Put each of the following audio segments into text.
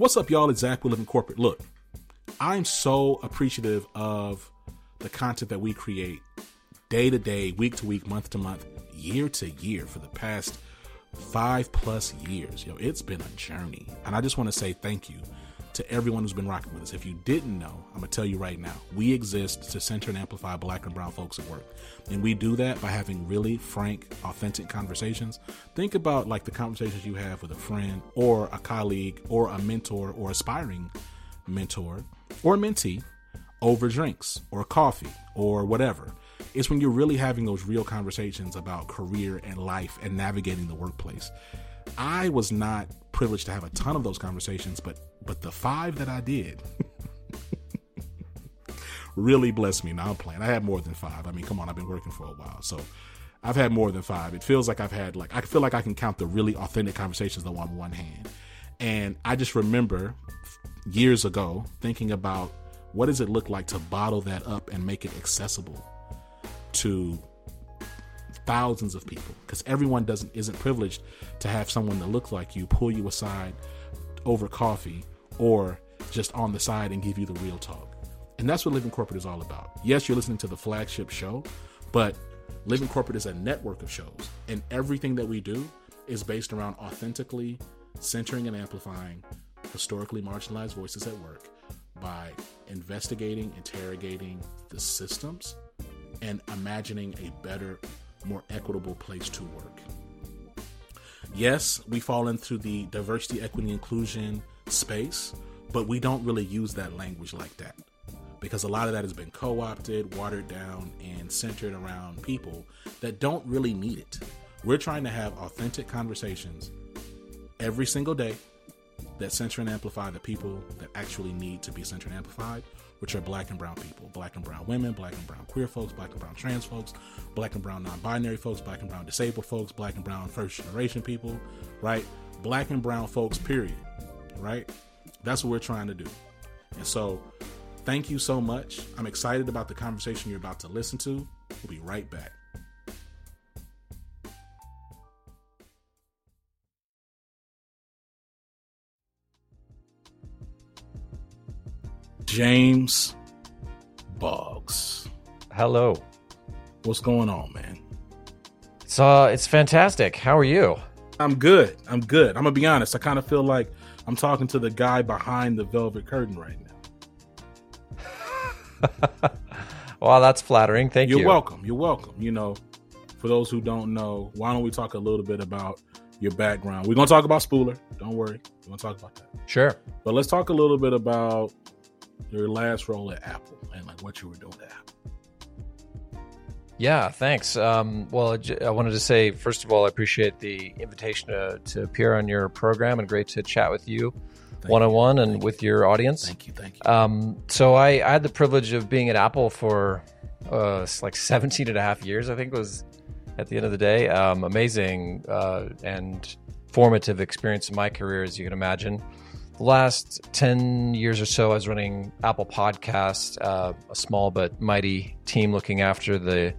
What's up, y'all? It's Zach. We corporate. Look, I'm so appreciative of the content that we create day to day, week to week, month to month, year to year for the past five plus years. Yo, it's been a journey. And I just want to say thank you to everyone who's been rocking with us. If you didn't know, I'm to tell you right now, we exist to center and amplify black and brown folks at work. And we do that by having really frank, authentic conversations. Think about like the conversations you have with a friend or a colleague or a mentor or aspiring mentor or mentee over drinks or coffee or whatever. It's when you're really having those real conversations about career and life and navigating the workplace. I was not privileged to have a ton of those conversations, but but the five that I did really blessed me. Now I'm playing. I had more than five. I mean, come on, I've been working for a while, so I've had more than five. It feels like I've had like I feel like I can count the really authentic conversations though on one hand. And I just remember years ago thinking about what does it look like to bottle that up and make it accessible to thousands of people because everyone doesn't isn't privileged to have someone that looks like you pull you aside over coffee or just on the side and give you the real talk. And that's what Living Corporate is all about. Yes, you're listening to the flagship show, but Living Corporate is a network of shows, and everything that we do is based around authentically centering and amplifying historically marginalized voices at work by investigating, interrogating the systems, and imagining a better, more equitable place to work. Yes, we fall into the diversity, equity, inclusion space, but we don't really use that language like that because a lot of that has been co opted, watered down, and centered around people that don't really need it. We're trying to have authentic conversations every single day that center and amplify the people that actually need to be centered and amplified, which are black and brown people, black and brown women, black and brown queer folks, black and brown trans folks, black and brown non binary folks, black and brown disabled folks, black and brown first generation people, right? Black and brown folks, period, right? That's what we're trying to do. And so, thank you so much. I'm excited about the conversation you're about to listen to. We'll be right back. James Boggs. Hello. What's going on, man? It's uh it's fantastic. How are you? I'm good. I'm good. I'm gonna be honest. I kind of feel like I'm talking to the guy behind the velvet curtain right now. well, that's flattering. Thank You're you. You're welcome. You're welcome. You know, for those who don't know, why don't we talk a little bit about your background? We're gonna talk about Spooler. Don't worry. We're gonna talk about that. Sure. But let's talk a little bit about your last role at Apple and like what you were doing at Apple. Yeah, thanks. Um, well, I wanted to say first of all, I appreciate the invitation to, to appear on your program, and great to chat with you one on one and with your audience. Thank you, thank you. Um, so I, I, had the privilege of being at Apple for uh, like 17 and a half years, I think was at the end of the day. Um, amazing uh, and formative experience in my career, as you can imagine last 10 years or so, I was running Apple Podcast, uh, a small but mighty team looking after the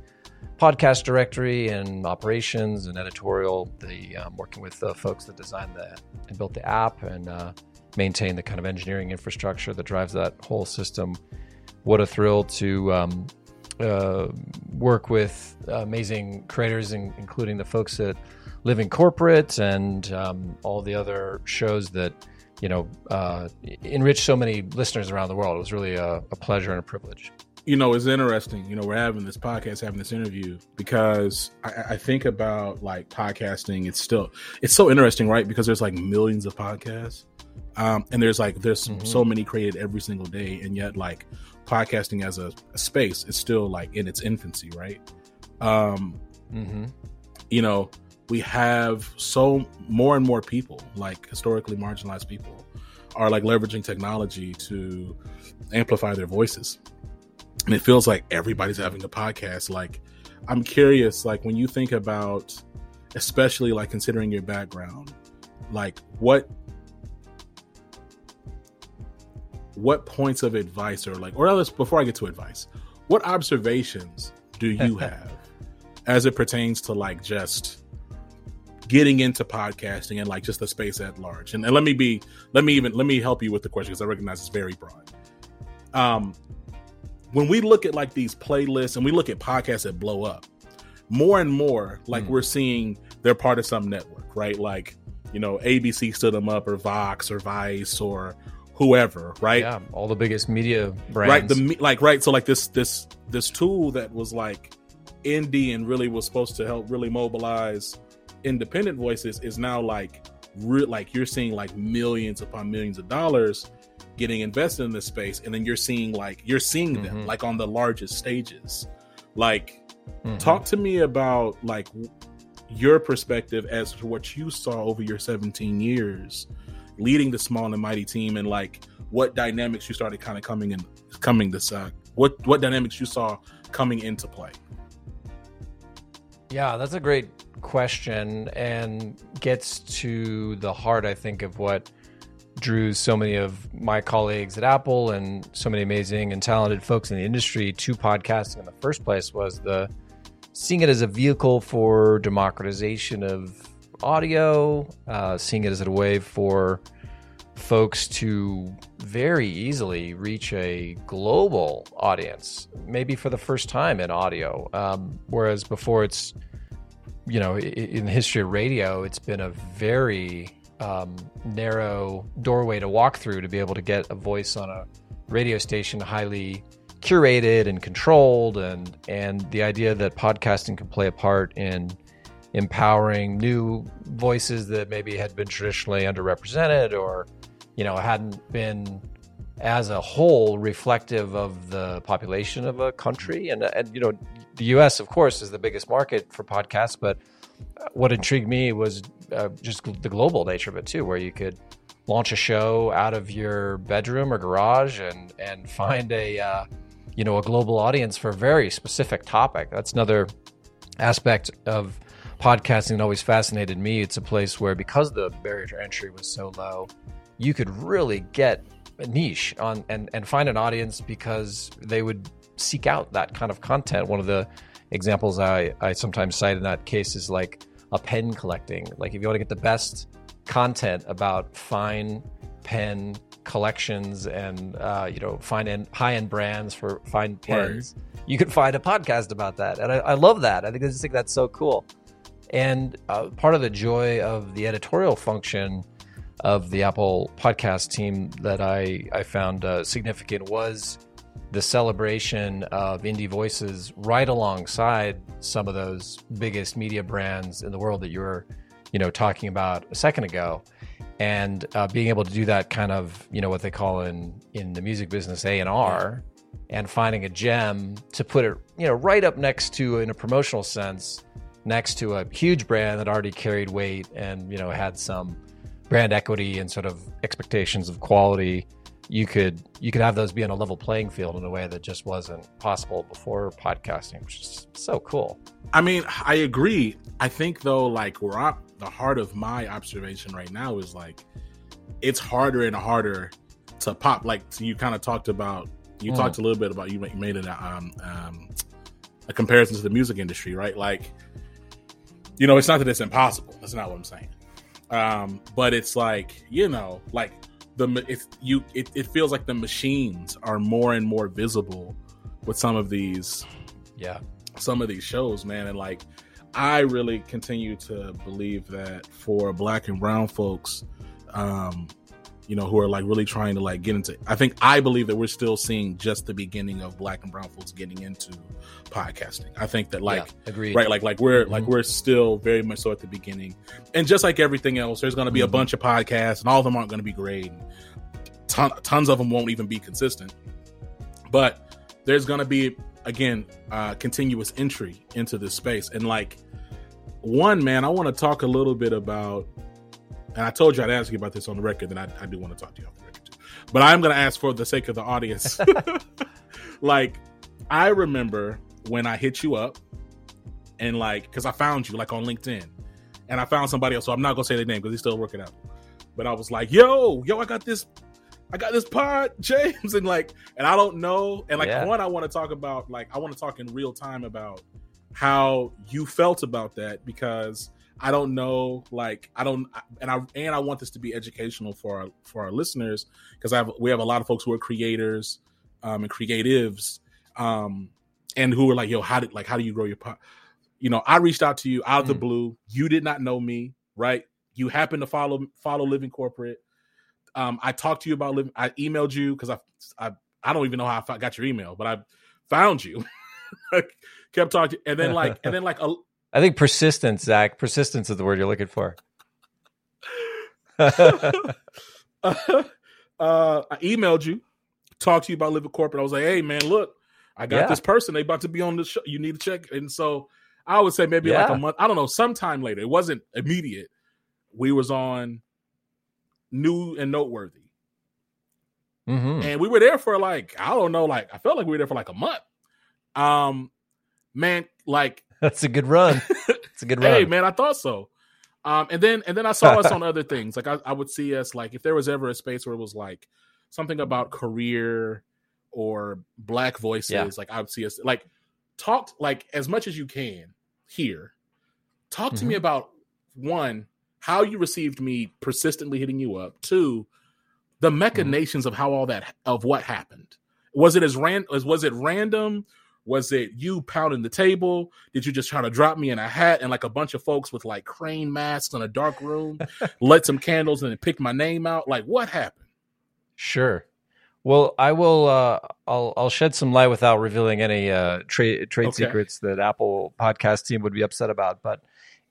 podcast directory and operations and editorial. The um, working with the folks that designed the and built the app and uh, maintain the kind of engineering infrastructure that drives that whole system. What a thrill to um, uh, work with amazing creators, including the folks at Living Corporate and um, all the other shows that you know, uh, enrich so many listeners around the world. It was really a, a pleasure and a privilege. You know, it's interesting. You know, we're having this podcast, having this interview because I, I think about like podcasting. It's still, it's so interesting, right? Because there's like millions of podcasts, um, and there's like there's mm-hmm. so many created every single day, and yet like podcasting as a, a space is still like in its infancy, right? Um, mm-hmm. You know, we have so more and more people, like historically marginalized people, are like leveraging technology to amplify their voices. And it feels like everybody's having a podcast. Like, I'm curious, like, when you think about, especially like considering your background, like, what what points of advice or like or else before i get to advice what observations do you have as it pertains to like just getting into podcasting and like just the space at large. And, and let me be, let me even, let me help you with the question because I recognize it's very broad. Um, when we look at like these playlists and we look at podcasts that blow up, more and more, like mm. we're seeing they're part of some network, right? Like, you know, ABC stood them up or Vox or Vice or whoever, right? Yeah, all the biggest media brands. Right, the like right, so like this this this tool that was like indie and really was supposed to help really mobilize independent voices is now like re- like you're seeing like millions upon millions of dollars getting invested in this space and then you're seeing like you're seeing mm-hmm. them like on the largest stages like mm-hmm. talk to me about like your perspective as to what you saw over your 17 years leading the small and mighty team and like what dynamics you started kind of coming in coming this uh what what dynamics you saw coming into play yeah that's a great question and gets to the heart i think of what drew so many of my colleagues at apple and so many amazing and talented folks in the industry to podcasting in the first place was the seeing it as a vehicle for democratization of audio, uh, seeing it as a way for folks to very easily reach a global audience, maybe for the first time in audio. Um, whereas before, it's, you know, in the history of radio, it's been a very um, narrow doorway to walk through to be able to get a voice on a radio station highly curated and controlled and and the idea that podcasting can play a part in empowering new voices that maybe had been traditionally underrepresented or you know hadn't been as a whole reflective of the population of a country and and you know the US of course is the biggest market for podcasts but what intrigued me was uh, just the global nature of it too where you could launch a show out of your bedroom or garage and and find a uh, you know a global audience for a very specific topic. That's another aspect of podcasting that always fascinated me. It's a place where because the barrier to entry was so low, you could really get a niche on and and find an audience because they would seek out that kind of content. One of the examples I I sometimes cite in that case is like a pen collecting. Like if you want to get the best content about fine pen collections and uh, you know fine end high end brands for fine pens. Right. You can find a podcast about that, and I, I love that. I think I just think that's so cool. And uh, part of the joy of the editorial function of the Apple podcast team that I I found uh, significant was the celebration of indie voices right alongside some of those biggest media brands in the world that you were, you know, talking about a second ago. And uh, being able to do that kind of you know what they call in in the music business A and R, and finding a gem to put it you know right up next to in a promotional sense next to a huge brand that already carried weight and you know had some brand equity and sort of expectations of quality you could you could have those be on a level playing field in a way that just wasn't possible before podcasting which is so cool i mean i agree i think though like we're up the heart of my observation right now is like it's harder and harder to pop. Like you kind of talked about, you mm. talked a little bit about you made it um, um, a comparison to the music industry, right? Like, you know, it's not that it's impossible. That's not what I'm saying. Um, but it's like you know, like the if you it, it feels like the machines are more and more visible with some of these, yeah, some of these shows, man, and like I really continue to believe that for black and brown folks, um, you know, who are like really trying to like get into I think I believe that we're still seeing just the beginning of black and brown folks getting into podcasting. I think that like yeah, agreed. right, like like we're mm-hmm. like we're still very much so at the beginning. And just like everything else, there's gonna be mm-hmm. a bunch of podcasts and all of them aren't gonna be great. Ton, tons of them won't even be consistent. But there's gonna be again uh, continuous entry into this space and like one man i want to talk a little bit about and i told you i'd ask you about this on the record and i, I do want to talk to you off the record too. But i'm going to ask for the sake of the audience. Like i remember when i hit you up and like because i found you like on linkedin. And i found somebody else so i'm not going to say their name because he's still working out. But i was like yo yo i got this I got this pod, James, and like, and I don't know, and like, yeah. one, I want to talk about, like, I want to talk in real time about how you felt about that because I don't know, like I don't, and I and I want this to be educational for our for our listeners because I have we have a lot of folks who are creators um, and creatives, um, and who are like, yo, how did like how do you grow your pot? You know, I reached out to you out of the Mm. blue. You did not know me, right? You happen to follow follow Living Corporate. Um, I talked to you about living. I emailed you because I, I I don't even know how I got your email, but I found you. Kept talking, and then like, and then like a, I think persistence, Zach. Persistence is the word you're looking for. uh, I emailed you, talked to you about living corporate. I was like, hey man, look, I got Yeah. this person. They about to be on the show. You need to check. And so I would say maybe like a month. I don't know, sometime later. It wasn't immediate. We was on new and noteworthy, hmm and we were there for like I don't know, like I felt like we were there for like a month. Um, man, like That's a good run. It's a good run. Hey man, I thought so. Um, and then and then I saw us on other things. Like I, I would see us like if there was ever a space where it was like something about career or black voices, Yeah. like I would see us like talk like as much as you can here. Talk to me about one, how you received me persistently hitting you up. Two, the machinations of how all that of what happened. Was it as ran as was it random? Was it you pounding the table? Did you just try to drop me in a hat and like a bunch of folks with like crane masks in a dark room, lit some candles and then picked my name out? Like what happened? Sure. Well, I will. Uh, I'll I'll shed some light without revealing any uh, trade trade Okay. secrets that Apple podcast team would be upset about. But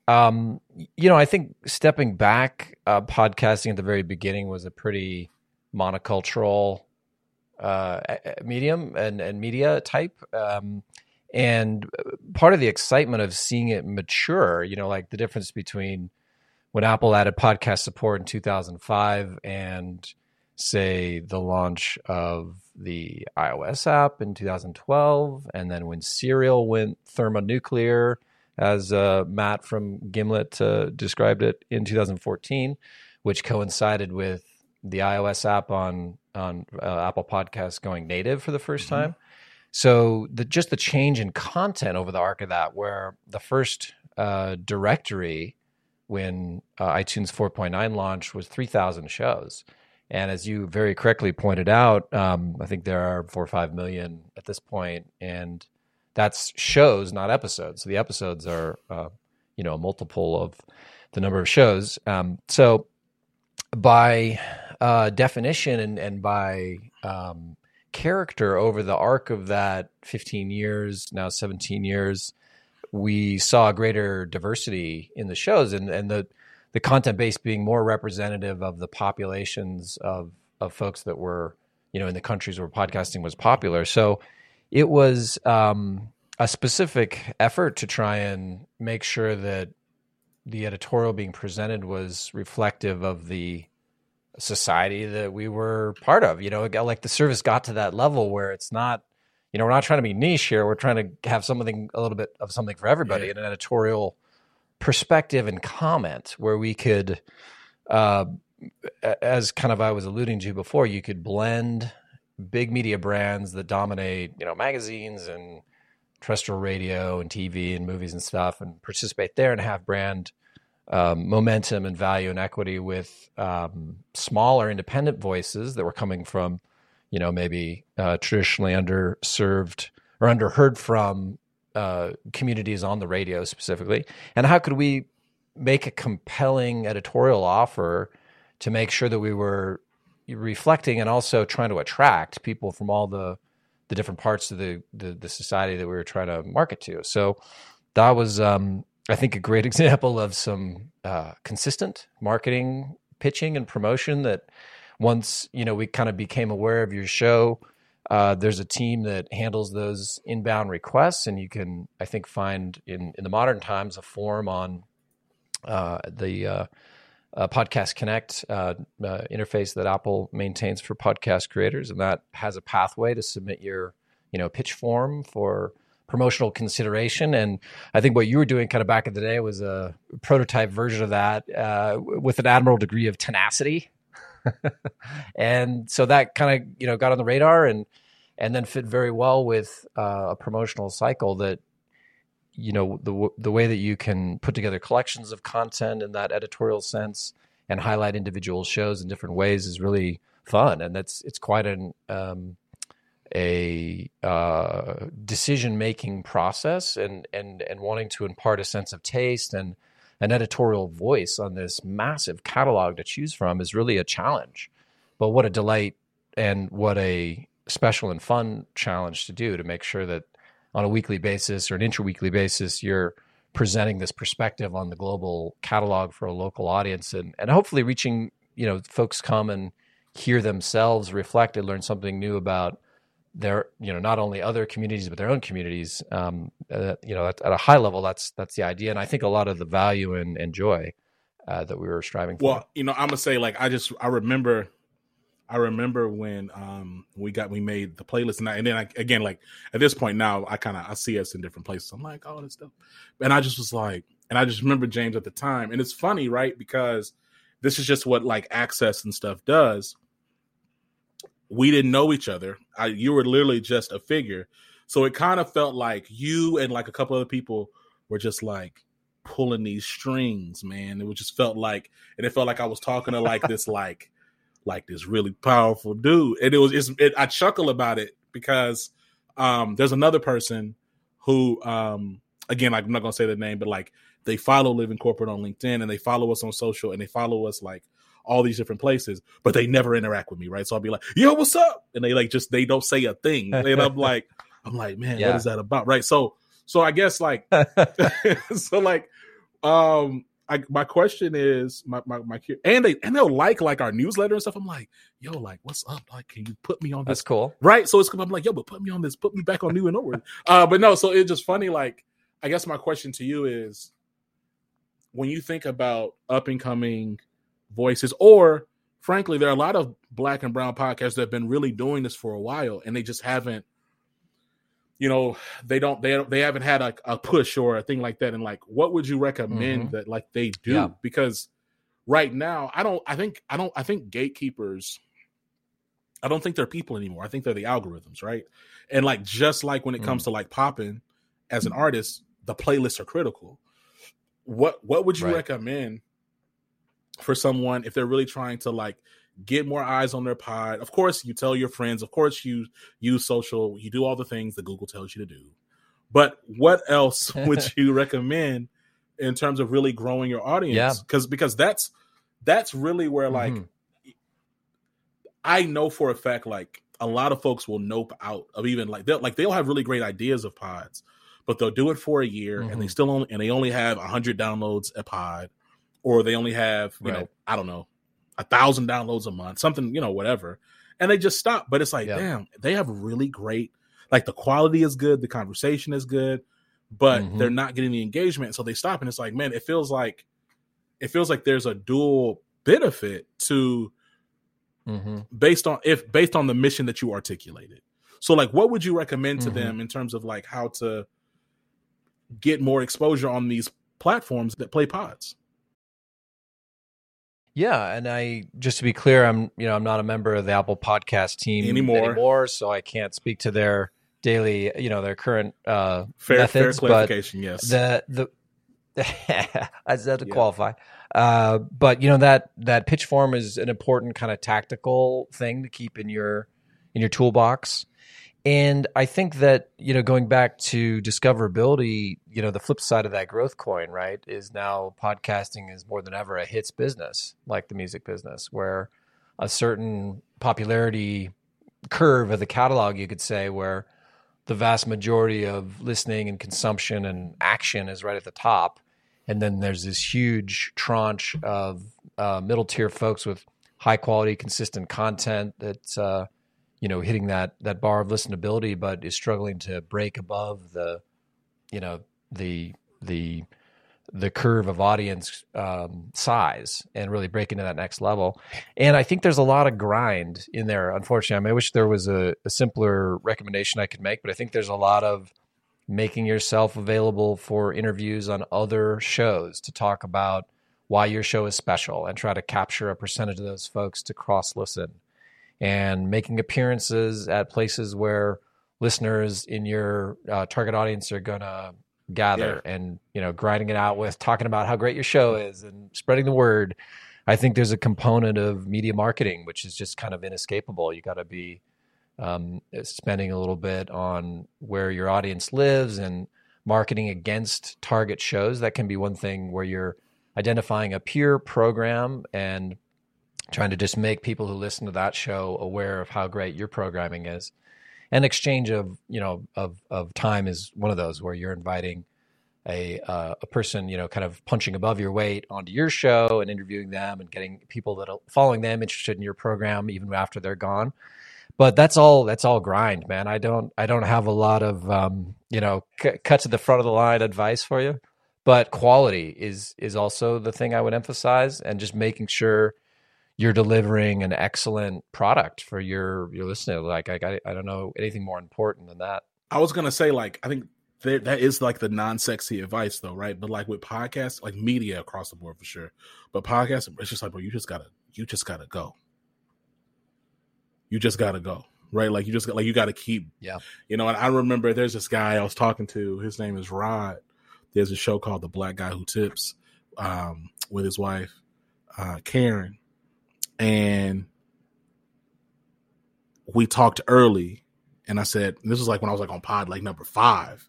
um, you know, I think stepping back, uh, podcasting at the very beginning was a pretty monocultural uh, medium and and media type. Um, and part of the excitement of seeing it mature, you know, like the difference between when Apple added podcast support in 2005 and say the launch of the iOS app in 2012, and then when Serial went thermonuclear, as uh, Matt from Gimlet uh, described it in 2014, which coincided with the iOS app on on uh, Apple Podcasts going native for the 1st Mhm. time. So the just the change in content over the arc of that, where the first uh, directory when uh, iTunes 4.9 launched was 3,000 shows. And as you very correctly pointed out, um, I think there are four or five million at this point, and that's shows, not episodes. So the episodes are, uh, you know, a multiple of the number of shows. Um, so by uh, definition and, and by um, character over the arc of that 15 years, now 17 years, we saw greater diversity in the shows and, and the, the content base being more representative of the populations of, of folks that were, you know, in the countries where podcasting was popular. So it was um, a specific effort to try and make sure that the editorial being presented was reflective of the society that we were part of. You know, got, like the service got to that level where it's not, you know, we're not trying to be niche here. We're trying to have something a little bit of something for everybody, Yeah. an editorial perspective and comment where we could, uh, as kind of I was alluding to before, you could blend big media brands that dominate, you know, magazines and terrestrial radio and TV and movies and stuff, and participate there and have brand um, momentum and value and equity with um, smaller independent voices that were coming from, you know, maybe uh, traditionally underserved or underheard from uh, communities on the radio specifically. And how could we make a compelling editorial offer to make sure that we were reflecting and also trying to attract people from all the the different parts of the, the the society that we were trying to market to. So that was, um, I think, a great example of some uh, consistent marketing, pitching, and promotion. That once you know we kind of became aware of your show, uh, there's a team that handles those inbound requests, and you can, I think, find in in the modern times a form on uh, the uh, uh, Podcast Connect uh, interface that Apple maintains for podcast creators, and that has a pathway to submit your, you know, pitch form for promotional consideration. And I think what you were doing kind of back in the day was a prototype version of that uh, with an admirable degree of tenacity. and so that kind of you know got on the radar and and then fit very well with uh, a promotional cycle that you know the the way that you can put together collections of content in that editorial sense and highlight individual shows in different ways is really fun, and that's it's quite an um, a uh, decision making process, and and and wanting to impart a sense of taste and an editorial voice on this massive catalog to choose from is really a challenge. But what a delight and what a special and fun challenge to do to make sure that on a weekly basis or an intra-weekly basis you're presenting this perspective on the global catalog for a local audience and, and hopefully reaching you know folks come and hear themselves reflect and learn something new about their you know not only other communities but their own communities um, uh, you know at, at, a high level that's that's the idea. And i think a lot of the value and, and joy uh, that we were striving for. Well you know i'm gonna say like i just i remember I remember when um we got we made the playlist and, I, and then I, again like at this point now I kind of I see us in different places. I'm like oh this stuff, and I just was like, and I just remember James at the time, and it's funny right? Because this is just what like access and stuff does. We didn't know each other. I, you were literally just a figure, so it kind of felt like you and like a couple other people were just like pulling these strings, man. It just felt like, and it felt like I was talking to like this like like this really powerful dude. And it was it's, it, I chuckle about it because um, there's another person who um, again like I'm not gonna say the name, but like they follow Living Corporate on LinkedIn and they follow us on social and they follow us like all these different places, but they never interact with me, right? So I'll be like, "Yo, what's up?" And they like just they don't say a thing, and I'm like, I'm like, man, yeah. what is that about, right? So so I guess like so like um I, my question is my, my my and they and they'll like like our newsletter and stuff. I'm like, yo, like what's up? Like, can you put me on this? That's cool, right? So it's I'm like, yo, but put me on this, put me back on new and over. uh, but no, so it's just funny. Like, I guess my question to you is, when you think about up and coming voices, or frankly, there are a lot of black and brown podcasts that have been really doing this for a while, and they just haven't you know they don't they they haven't had a, a push or a thing like that and like what would you recommend mm-hmm. that like they do yeah. because right now i don't i think i don't i think gatekeepers i don't think they're people anymore i think they're the algorithms right and like just like when it comes mm. to like popping as an artist the playlists are critical what what would you right. recommend for someone if they're really trying to like get more eyes on their pod. Of course, you tell your friends. Of course, you use social. You do all the things that Google tells you to do. But what else would you recommend in terms of really growing your audience? Because yeah. because that's that's really where like mm-hmm. I know for a fact like a lot of folks will nope out of even like they'll like they'll have really great ideas of pods, but they'll do it for a year mm-hmm. and they mm-hmm. still only and they only have hundred downloads a pod, or they only have you right. know I don't know a thousand downloads a month, something, you know, whatever. And they just stop. But it's like, yeah. damn, they have really great, like the quality is good, the conversation is good, but mm-hmm. they're not getting the engagement. So they stop. And it's like, man, it feels like, it feels like there's a dual benefit to, mm-hmm. based on, if based on the mission that you articulated. So, like, what would you recommend to mm-hmm. them in terms of like how to get more exposure on these platforms that play pods? Yeah, and I just to be clear, I'm you know I'm not a member of the Apple Podcast team anymore, anymore so I can't speak to their daily, you know, their current uh, fair, methods. Fair clarification, yes. The the I just have to yeah. qualify. Uh, but you know that that pitch form is an important kind of tactical thing to keep in your in your toolbox. And I think that, you know, going back to discoverability, you know, the flip side of that growth coin, right, is now podcasting is more than ever a hits business, like the music business, where a certain popularity curve of the catalog, you could say, where the vast majority of listening and consumption and action is right at the top. And then there's this huge tranche of uh, middle tier folks with high quality, consistent content that's, uh, you know hitting that that bar of listenability, but is struggling to break above the you know the the the curve of audience um, size and really break into that next level. And I think there's a lot of grind in there. Unfortunately, I, mean, I wish there was a, a, simpler recommendation I could make, but I think there's a lot of making yourself available for interviews on other shows to talk about why your show is special and try to capture a percentage of those folks to cross listen and making appearances at places where listeners in your uh, target audience are going to gather yeah. and you know grinding it out with talking about how great your show is and spreading the word. I think there's a component of media marketing which is just kind of inescapable. You got to be um, spending a little bit on where your audience lives and marketing against target shows. That can be one thing where you're identifying a peer program and trying to just make people who listen to that show aware of how great your programming is. And exchange of you know of of time is one of those where you're inviting a uh, a person you know kind of punching above your weight onto your show and interviewing them and getting people that are following them interested in your program even after they're gone. But that's all that's all grind man. I don't i don't have a lot of um, you know c- cut to the front of the line advice for you. But quality is is also the thing i would emphasize and just making sure you're delivering an excellent product for your your listener. Like I, I don't know anything more important than that. I was gonna say like I think there, that is like the non-sexy advice though, right? But like with podcasts, like media across the board for sure. But podcasts, it's just like, bro, you just gotta, you just gotta go. You just gotta go, right? Like you just got, like you gotta keep, yeah. You know, and I remember there's this guy I was talking to. His name is Rod. There's a show called The Black Guy Who Tips, um, with his wife, uh, Karen, and we talked early and I said, this was like when I was like on pod like number five.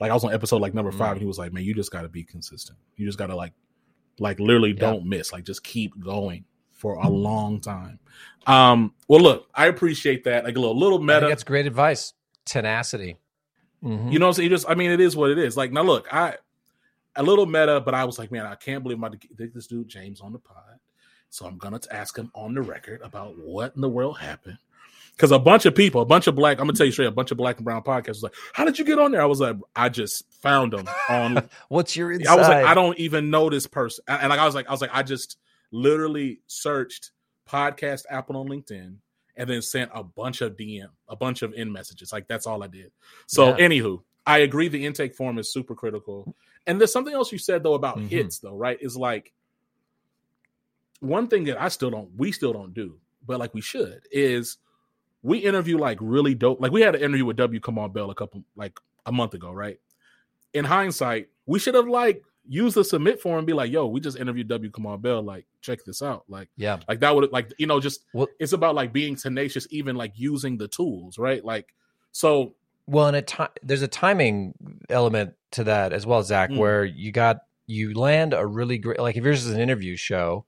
Like I was on episode like number five, mm. and he was like, Man, you just gotta be consistent. You just gotta like like literally yeah. don't miss. Like just keep going for a long time. Um, well look, I appreciate that. Like a little little meta. That's great advice. Tenacity. Mm-hmm. You know what I'm saying? You just I mean it is what it is. Like now look, I a little meta, but I was like, man, I can't believe I'm about to get this dude James on the pod. So I'm gonna ask him on the record about what in the world happened. Because a bunch of people, a bunch of black, I'm gonna tell you straight, a bunch of black and brown podcasts was like, How did you get on there? I was like, I just found them on what's your inside? I was like, I don't even know this person. And like I was like, I was like, I just literally searched podcast Apple on LinkedIn and then sent a bunch of DM, a bunch of in messages. Like that's all I did. So yeah. anywho, I agree the intake form is super critical. And there's something else you said though about mm-hmm. hits though, right? Is like one thing that I still don't, we still don't do, but like we should, is we interview like really dope. Like we had an interview with W. Kamau Bell a couple, like a month ago, right? In hindsight, we should have like used the submit form and be like, "Yo, we just interviewed W. Kamau Bell. Like, check this out." Like, yeah, like that would like you know just well, it's about like being tenacious, even like using the tools, right? Like, so well, and a time there's a timing element to that as well, Zach, mm. where you got you land a really great like if yours is an interview show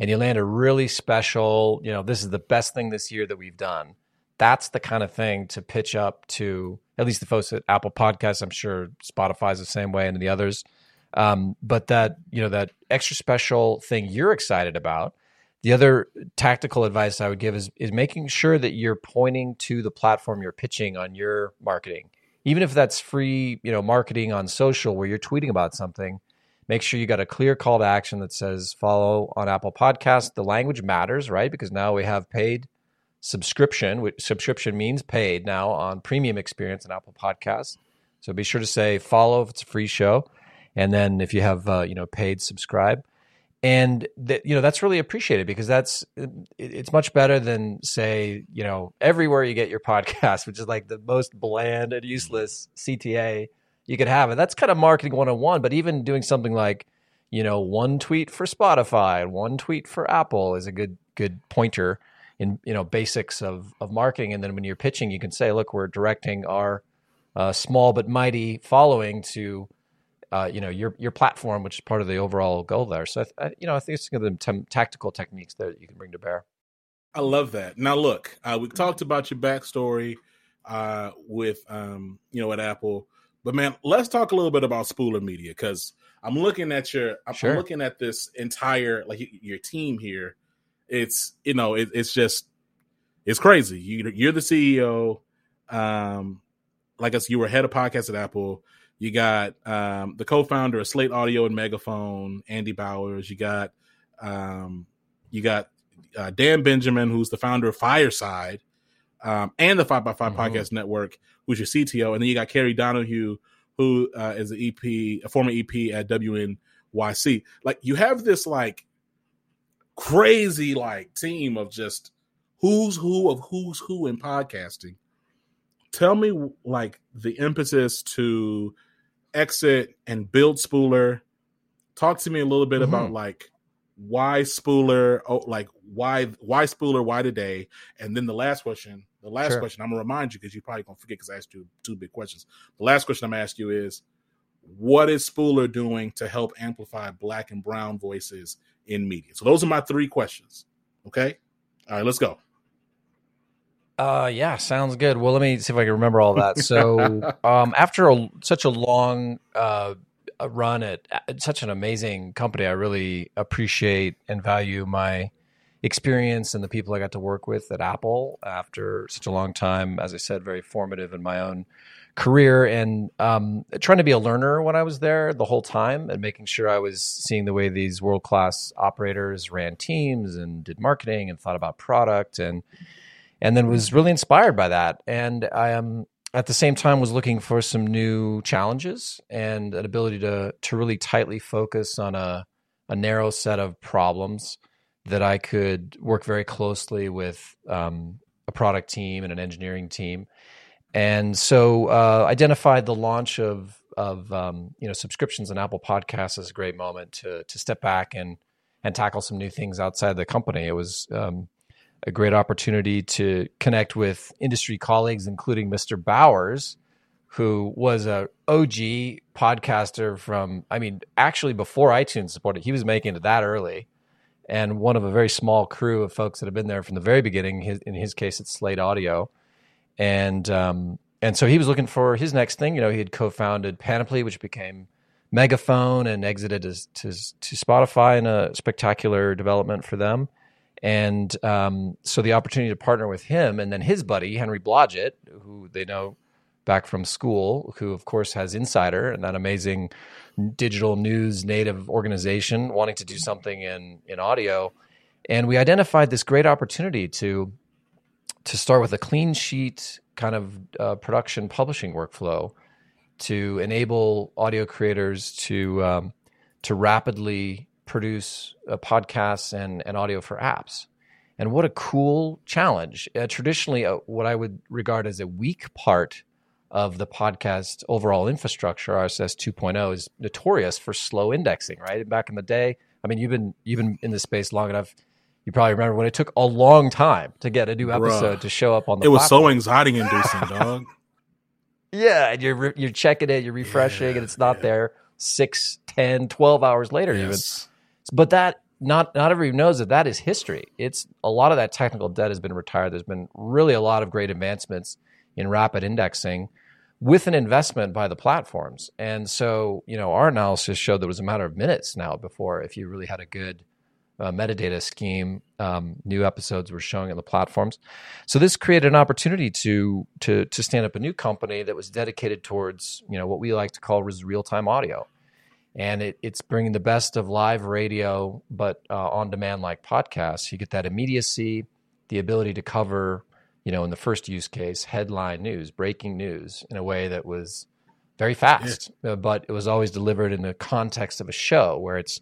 and you land a really special, you know, this is the best thing this year that we've done. That's the kind of thing to pitch up to at least the folks at Apple Podcasts. I'm sure Spotify's the same way and the others. Um, but that, you know, that extra special thing you're excited about. The other tactical advice I would give is is making sure that you're pointing to the platform you're pitching on your marketing. Even if that's free, you know, marketing on social where you're tweeting about something, Make sure you got a clear call to action that says follow on Apple Podcast. The language matters, right? Because now we have paid subscription, which subscription means paid now on premium experience in Apple Podcasts. So be sure to say follow if it's a free show, and then if you have uh, you know paid, subscribe. And you know that's really appreciated because that's it's much better than say you know everywhere you get your podcast, which is like the most bland and useless CTA you could have it. That's kind of marketing 101, but even doing something like, you know, one tweet for Spotify, one tweet for Apple is a good good pointer in, you know, basics of of marketing and then when you're pitching, you can say, look, we're directing our uh, small but mighty following to uh, you know your your platform, which is part of the overall goal there. So, I, you know, I think it's some of the tactical techniques there that you can bring to bear. I love that. Now, look, uh, we talked about your backstory uh, with um, you know at Apple. But man, let's talk a little bit about Spooler Media because I'm looking at your, I'm, sure. looking at this entire like your team here. It's you know, it, it's just, it's crazy. You, you're the CEO. Um, like us, you were head of podcast at Apple. You got um, the co-founder of Slate Audio and Megaphone, Andy Bowers. You got um, you got uh, Dan Benjamin, who's the founder of Fireside, um, and the Five by 5 mm-hmm. Podcast Network, who's your CTO, and then you got Carrie Donahue, who uh, is an EP, a former EP at WNYC. Like you have this like crazy like team of just who's who of who's who in podcasting. Tell me like the impetus to exit and build Spooler. Talk to me a little bit mm-hmm. about like why Spooler, oh, like why why Spooler, why today? And then the last question, the last sure. question, I'm gonna remind you because you're probably gonna forget because I asked you two big questions. The last question I'm gonna ask you is what is Spooler doing to help amplify black and brown voices in media? So those are my three questions. Okay. All right, let's go. Uh, yeah, sounds good. Well, let me see if I can remember all that. So, um, after a, such a long uh, run at, at, such an amazing company, I really appreciate and value my experience and the people I got to work with at Apple after such a long time. As I said, very formative in my own career and um, trying to be a learner when I was there the whole time and making sure I was seeing the way these world class operators ran teams and did marketing and thought about product and and then was really inspired by that. And I am at the same time was looking for some new challenges and an ability to to really tightly focus on a a narrow set of problems that I could work very closely with um, a product team and an engineering team. And so uh, identified the launch of of um, you know subscriptions and Apple Podcasts as a great moment to to step back and and tackle some new things outside the company. It was um, a great opportunity to connect with industry colleagues, including Mr. Bowers, who was a OG podcaster from, I mean, actually before iTunes supported, he was making it that early, and one of a very small crew of folks that have been there from the very beginning. His, in his case, it's Slate Audio, and um, and so he was looking for his next thing. You know, he had co-founded Panoply, which became Megaphone, and exited to, to, to Spotify in a spectacular development for them and um, so the opportunity to partner with him and then his buddy, Henry Blodget, who they know back from school, who of course has Insider and that amazing digital news native organization wanting to do something in, in audio. And we identified this great opportunity to, to start with a clean sheet kind of uh, production publishing workflow to enable audio creators to, um, to rapidly produce uh, podcasts and, and audio for apps. And what a cool challenge. Uh, traditionally, uh, what I would regard as a weak part of the podcast overall infrastructure, RSS 2.0, is notorious for slow indexing, right? Back in the day, I mean, you've been, you've been in this space long enough. You probably remember when it took a long time to get a new episode Bruh. to show up on the It was platform. so anxiety inducing, dog. yeah, and you're, you're checking it, you're refreshing, yeah, and it's not yeah. there six, 10, 12 hours later, yes. even but that not not everyone knows that that is history. It's a lot of that technical debt has been retired. There's been really a lot of great advancements in rapid indexing with an investment by the platforms. And so, you know, our analysis showed that it was a matter of minutes now before, if you really had a good uh, metadata scheme, um, new episodes were showing on the platforms. So this created an opportunity to to to stand up a new company that was dedicated towards, you know, what we like to call real time audio and it, it's bringing the best of live radio, but uh, on demand like podcasts. You get that immediacy, the ability to cover, you know, in the first use case, headline news, breaking news in a way that was very fast, yeah. Uh, but it was always delivered in the context of a show where it's,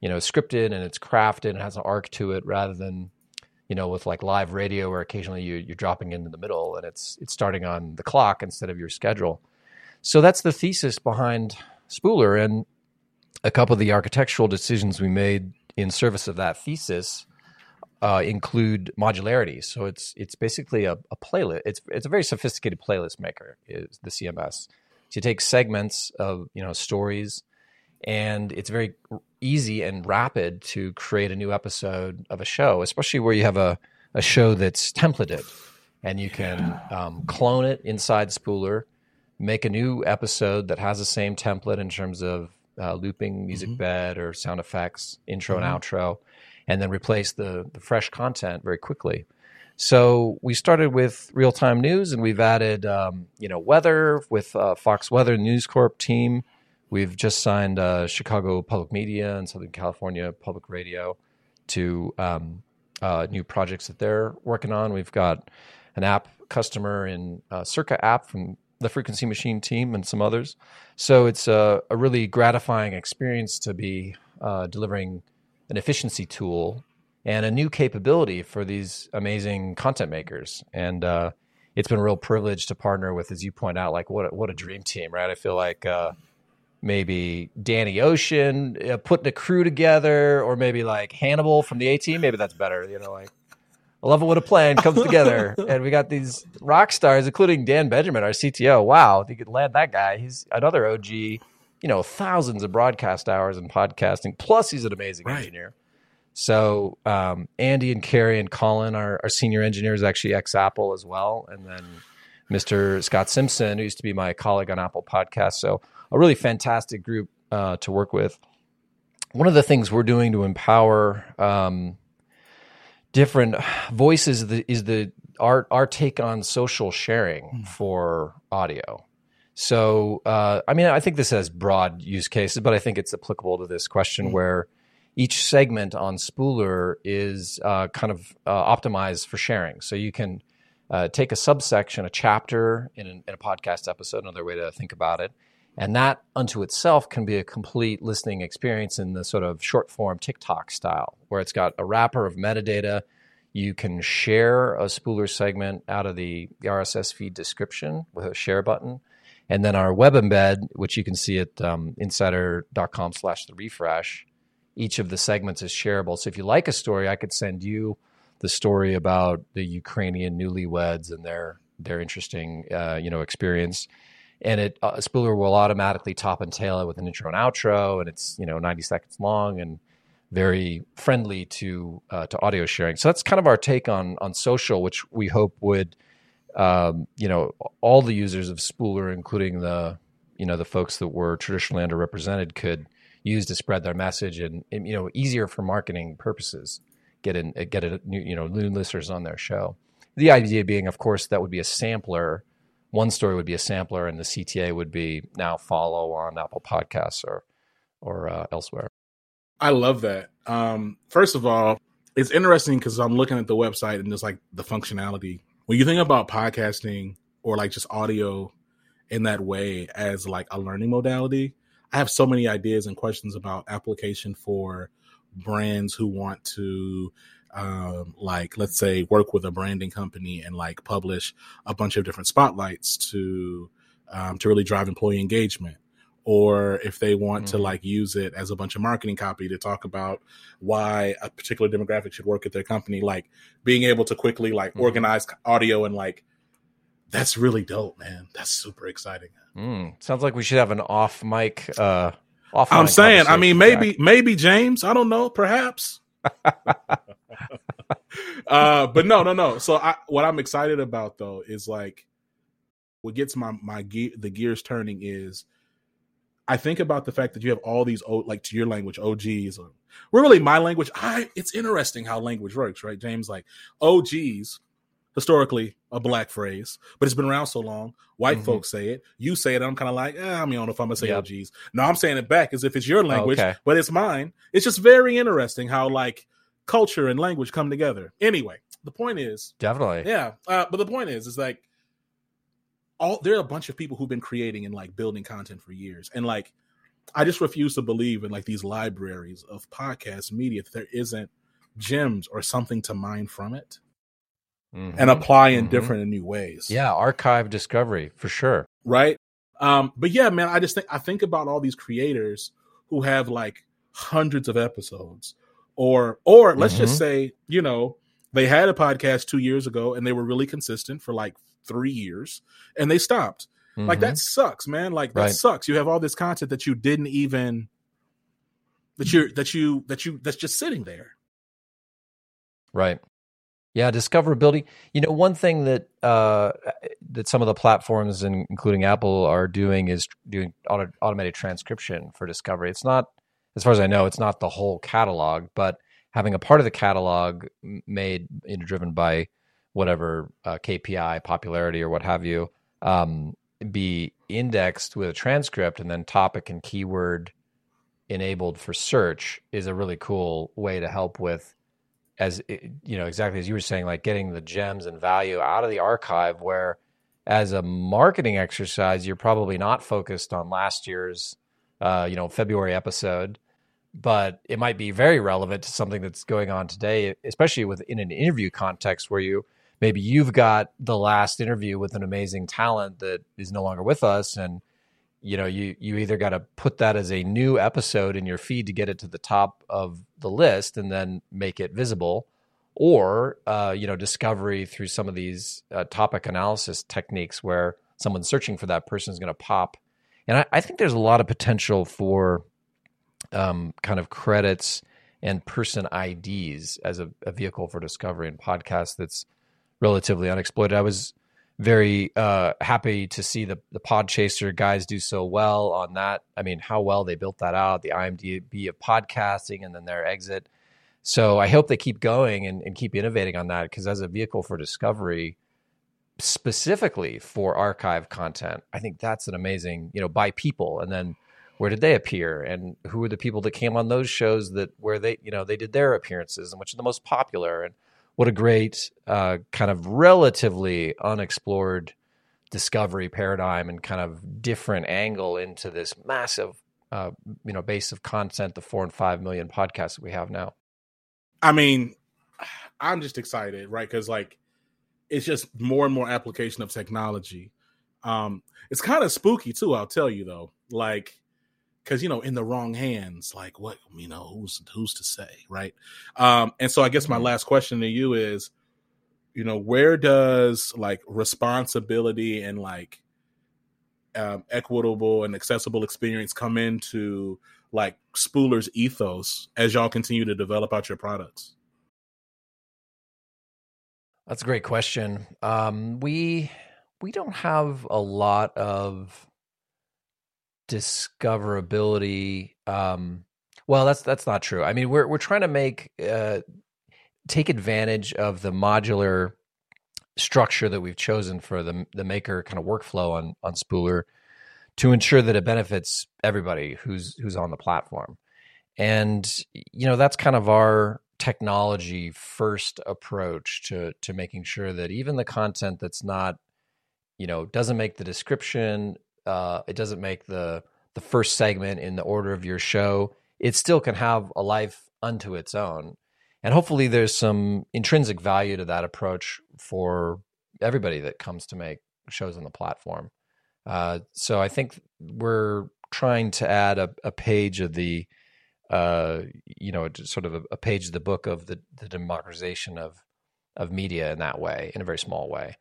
you know, scripted and it's crafted and has an arc to it rather than, you know, with like live radio where occasionally you, you're dropping into the middle and it's it's starting on the clock instead of your schedule. So that's the thesis behind Spooler, and a couple of the architectural decisions we made in service of that thesis uh, include modularity. So it's it's basically a, a, playlist. It's it's a very sophisticated playlist maker. Is the CMS. So you take segments of you know stories, and it's very easy and rapid to create a new episode of a show, especially where you have a a show that's templated, and you can um, clone it inside Spooler, make a new episode that has the same template in terms of uh, looping music mm-hmm. bed or sound effects, intro mm-hmm. and outro, and then replace the, the fresh content very quickly. So we started with real time news, and we've added um, you know weather with uh, Fox Weather News Corp team. We've just signed uh, Chicago Public Media and Southern California Public Radio to um, uh, new projects that they're working on. We've got an app customer in uh, Circa app from the Frequency Machine team and some others. So it's a, a really gratifying experience to be uh, delivering an efficiency tool and a new capability for these amazing content makers. And uh, it's been a real privilege to partner with, as you point out, like what a, what a dream team, right? I feel like uh, maybe Danny Ocean uh, putting a crew together, or maybe like Hannibal from the A Team. Maybe that's better. You know, like I love it when a plan comes together, and we got these rock stars, including Dan Benjamin, our CTO. Wow, if you could land that guy, he's another OG. You know, thousands of broadcast hours in podcasting. Plus, he's an amazing Right. engineer. So um, Andy and Carrie and Colin, our, our senior engineers, actually ex Apple as well, and then Mr. Scott Simpson, who used to be my colleague on Apple Podcasts. So a really fantastic group uh, to work with. One of the things we're doing to empower um, different voices is the, is the our our take on social sharing for audio. So, uh, I mean, I think this has broad use cases, but I think it's applicable to this question where each segment on Spooler is uh, kind of uh, optimized for sharing. So you can uh, take a subsection, a chapter in, an, in a podcast episode, another way to think about it, and that unto itself can be a complete listening experience in the sort of short form TikTok style, where it's got a wrapper of metadata. You can share a Spooler segment out of the RSS feed description with a share button. And then our web embed, which you can see at um, insider.com slash the refresh, each of the segments is shareable. So if you like a story, I could send you the story about the Ukrainian newlyweds and their their interesting uh, you know experience. And it uh, Spooler will automatically top and tail it with an intro and outro, and it's you know 90 seconds long and very friendly to uh, to audio sharing. So that's kind of our take on on social, which we hope would um, you know all the users of Spooler, including the you know the folks that were traditionally underrepresented, could use to spread their message and, and, you know easier for marketing purposes. Get in get a new you know new listeners on their show. The idea being, of course, that would be a sampler. One story would be a sampler, and the CTA would be now follow on Apple Podcasts or or uh, elsewhere. I love that. Um, first of all, it's interesting because I'm looking at the website and just like the functionality. When you think about podcasting or like just audio in that way as like a learning modality, I have so many ideas and questions about application for brands who want to um, like let's say work with a branding company and like publish a bunch of different spotlights to um, to really drive employee engagement or if they want to Mhm. like use it as a bunch of marketing copy to talk about why a particular demographic should work at their company like being able to quickly like Mhm. organize audio and like that's really dope man that's super exciting Mm, sounds like we should have an off mic. Uh, off. i'm saying i mean maybe Jack. maybe james i don't know perhaps uh but no no no so i what i'm excited about though is like what gets my my gear the gears turning is I think about the fact that you have all these o- like to your language OGs or we're really my language. I it's interesting how language works, right? James like OGs historically a black phrase, but it's been around so long. White Mhm. folks say it. You say it. I'm kind of like, eh, I mean, I don't know if I'm gonna say Yep. OGs. No, I'm saying it back as if it's your language, okay. but it's mine. It's just very interesting how like culture and language come together. Anyway, the point is, Definitely. yeah. Uh, but the point is, is like all there are a bunch of people who've been creating and like building content for years, and like I just refuse to believe in like these libraries of podcast media that there isn't gems or something to mine from it Mhm. and apply in Mhm. different and new ways. yeah, archive discovery for sure. right. Um, but yeah, man, I just think I think about all these creators who have like hundreds of episodes, or or let's just Mhm. say, you know, they had a podcast two years ago and they were really consistent for like three years and they stopped. Like Mhm. that sucks, man. Like that Right. sucks. You have all this content that you didn't even that you that you that you that's just sitting there. Right. Yeah, discoverability. You know, one thing that uh, that some of the platforms, and including Apple, are doing is doing auto, automated transcription for discovery. It's not, as far as I know, it's not the whole catalog, but having a part of the catalog made, you know, driven by whatever uh, KPI, popularity, or what have you, um, be indexed with a transcript and then topic and keyword enabled for search is a really cool way to help with as it- you know exactly as you were saying like getting the gems and value out of the archive where as a marketing exercise you're probably not focused on last year's uh, you know february episode but it might be very relevant to something that's going on today especially within an interview context where you maybe you've got the last interview with an amazing talent that is no longer with us and you know you you either got to put that as a new episode in your feed to get it to the top of the list and then make it visible or uh, you know discovery through some of these uh, topic analysis techniques where someone searching for that person is going to pop. And I, I, think there's a lot of potential for um, kind of credits and person ids as a, a vehicle for discovery and podcast that's relatively unexploited i was very uh, happy to see the the Podchaser guys do so well on that. I mean, how well they built that out, the IMDb of podcasting, and then their exit. So I hope they keep going and, and keep innovating on that because as a vehicle for discovery, specifically for archive content, I think that's an amazing, you know, by people, and then where did they appear, and who were the people that came on those shows that where they, you know, they did their appearances, and which are the most popular, and what a great uh, kind of relatively unexplored discovery paradigm and kind of different angle into this massive uh, you know base of content the four and five million podcasts that we have now. I mean i'm just excited right? Because like it's just more and more application of technology. Um it's kind of spooky too i'll tell you though. Like because you know in the wrong hands like what you know who's who's to say right? Um and so i guess my mm-hmm. last question to you is you know where does like responsibility and like um, equitable and accessible experience come into like spooler's ethos as y'all continue to develop out your products? That's a great question. Um we we don't have a lot of discoverability. Um, well, that's that's not true. I mean, we're we're trying to make uh, take advantage of the modular structure that we've chosen for the the maker kind of workflow on on Spooler to ensure that it benefits everybody who's who's on the platform. And you know, that's kind of our technology first approach to to making sure that even the content that's not you know doesn't make the description uh, it doesn't make the the first segment in the order of your show, it still can have a life unto its own. And hopefully, there's some intrinsic value to that approach for everybody that comes to make shows on the platform. Uh, so I think we're trying to add a, a page of the, uh, you know, sort of a, a, page of the book of the, the democratization of of media in that way, in a very small way.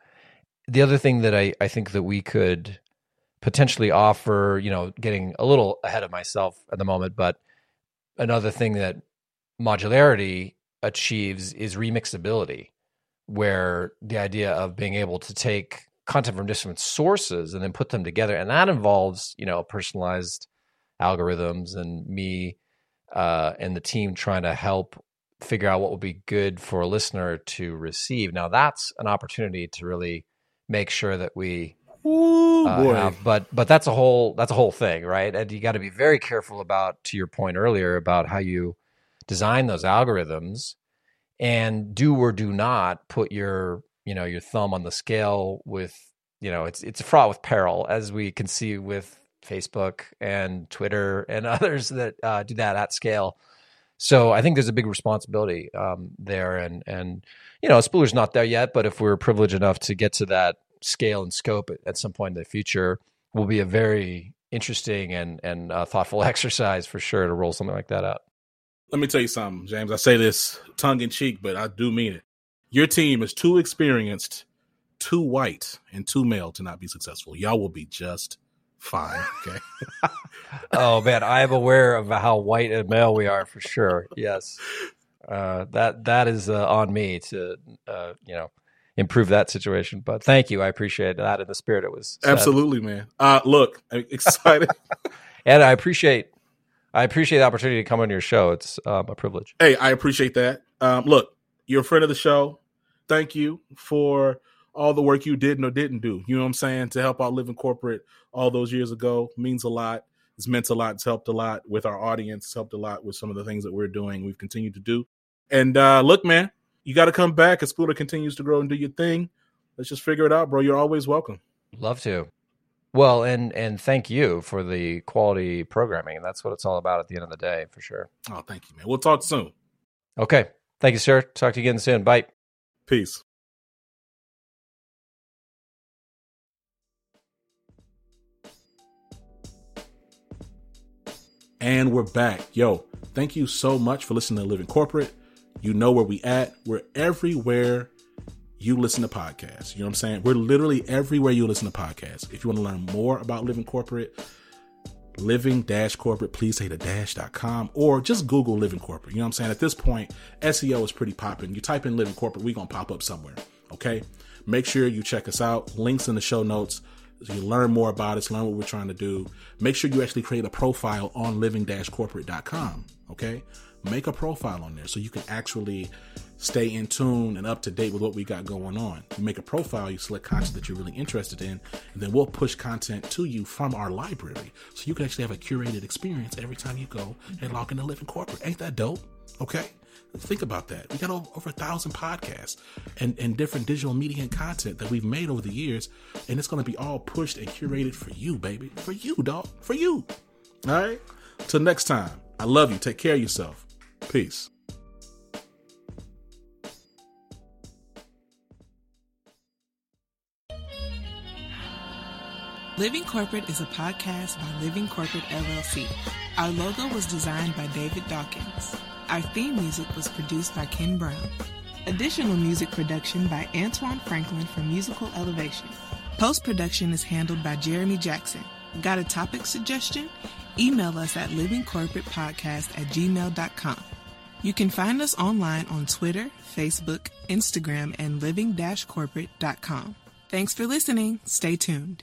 The other thing that I, I think that we could potentially offer, you know, getting a little ahead of myself at the moment, but another thing that modularity achieves is remixability, where the idea of being able to take content from different sources and then put them together, and that involves, you know, personalized algorithms and me uh, and the team trying to help figure out what would be good for a listener to receive. Now, that's an opportunity to really make sure that we Ooh, uh, boy. Have, but but that's a whole that's a whole thing, right? And you got to be very careful about to your point earlier about how you design those algorithms and do or do not put your you know your thumb on the scale with you know it's it's fraught with peril as we can see with Facebook and Twitter and others that uh, do that at scale. So I think there's a big responsibility um, there, and and you know Spooler's not there yet, but if we're privileged enough to get to that scale and scope at, some point in the future will be a very interesting and and uh, thoughtful exercise for sure to roll something like that out. Let me tell you something, James. I say this tongue in cheek, but I do mean it. Your team is too experienced, too white, and too male to not be successful. Y'all will be just fine. Okay. oh man, I am aware of how white and male we are for sure. Yes. Uh, that that is uh, on me to uh, you know improve that situation. But thank you. I appreciate that in the spirit it was. Said. Absolutely, man. Uh, look, I'm excited. and I appreciate I appreciate the opportunity to come on your show. It's um, a privilege. Hey, I appreciate that. Um, look, you're a friend of the show. Thank you for all the work you did or didn't do. You know what I'm saying? To help out living corporate all those years ago means a lot. It's meant a lot. It's helped a lot with our audience. It's helped a lot with some of the things that we're doing. We've continued to do. And uh, look, man, you got to come back as Spooler continues to grow and do your thing. Let's just figure it out, bro. You're always welcome. Love to. Well, and and thank you for the quality programming. That's what it's all about at the end of the day, for sure. Oh, thank you, man. We'll talk soon. Okay. Thank you, sir. Talk to you again soon. Bye. Peace. And we're back. Yo, thank you so much for listening to Living Corporate. You know where we at. We're everywhere you listen to podcasts. You know what I'm saying? We're literally everywhere you listen to podcasts. If you want to learn more about living corporate, living dash corporate, please say the dash.com or just Google living corporate. You know what I'm saying? At this point, SEO is pretty popping. You type in living corporate, we going to pop up somewhere. Okay. Make sure you check us out. Links in the show notes. So you learn more about us, learn what we're trying to do. Make sure you actually create a profile on living corporate.com. Okay. Make a profile on there so you can actually stay in tune and up to date with what we got going on. You make a profile, you select content that you're really interested in, and then we'll push content to you from our library. So you can actually have a curated experience every time you go and log into Living Corporate. Ain't that dope? Okay. Think about that. We got over a thousand podcasts and, and different digital media and content that we've made over the years, and it's going to be all pushed and curated for you, baby. For you, dog. For you. All right. Till next time. I love you. Take care of yourself. Peace. Living Corporate is a podcast by Living Corporate LLC. Our logo was designed by David Dawkins. Our theme music was produced by Ken Brown. Additional music production by Antoine Franklin for Musical Elevation. Post production is handled by Jeremy Jackson. Got a topic suggestion? Email us at livingcorporatepodcast at gmail.com. You can find us online on Twitter, Facebook, Instagram, and living-corporate.com. Thanks for listening. Stay tuned.